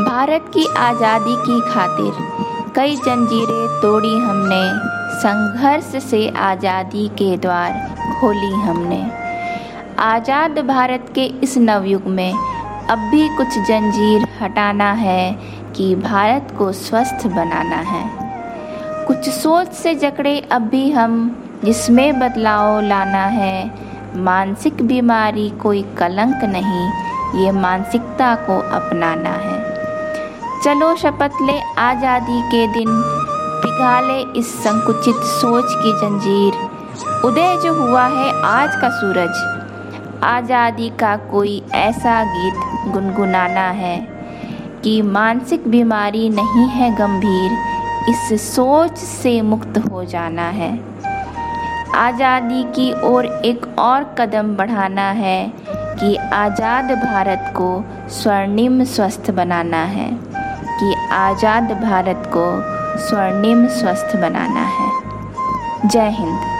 भारत की आज़ादी की खातिर कई जंजीरें तोड़ी हमने, संघर्ष से आज़ादी के द्वार खोली हमने। आज़ाद भारत के इस नवयुग में अब भी कुछ जंजीर हटाना है कि भारत को स्वस्थ बनाना है। कुछ सोच से जकड़े अब भी हम, जिसमें बदलाव लाना है। मानसिक बीमारी कोई कलंक नहीं, ये मानसिकता को अपनाना है। चलो शपथ ले आज़ादी के दिन। पिघा ले इस संकुचित सोच की जंजीर। उदय जो हुआ है आज का सूरज। आज़ादी का कोई ऐसा गीत गुनगुनाना है कि मानसिक बीमारी नहीं है गंभीर, इस सोच से मुक्त हो जाना है। आज़ादी की ओर एक और कदम बढ़ाना है कि आज़ाद भारत को स्वर्णिम स्वस्थ बनाना है। कि आज़ाद भारत को स्वर्णिम स्वस्थ बनाना है। जय हिंद।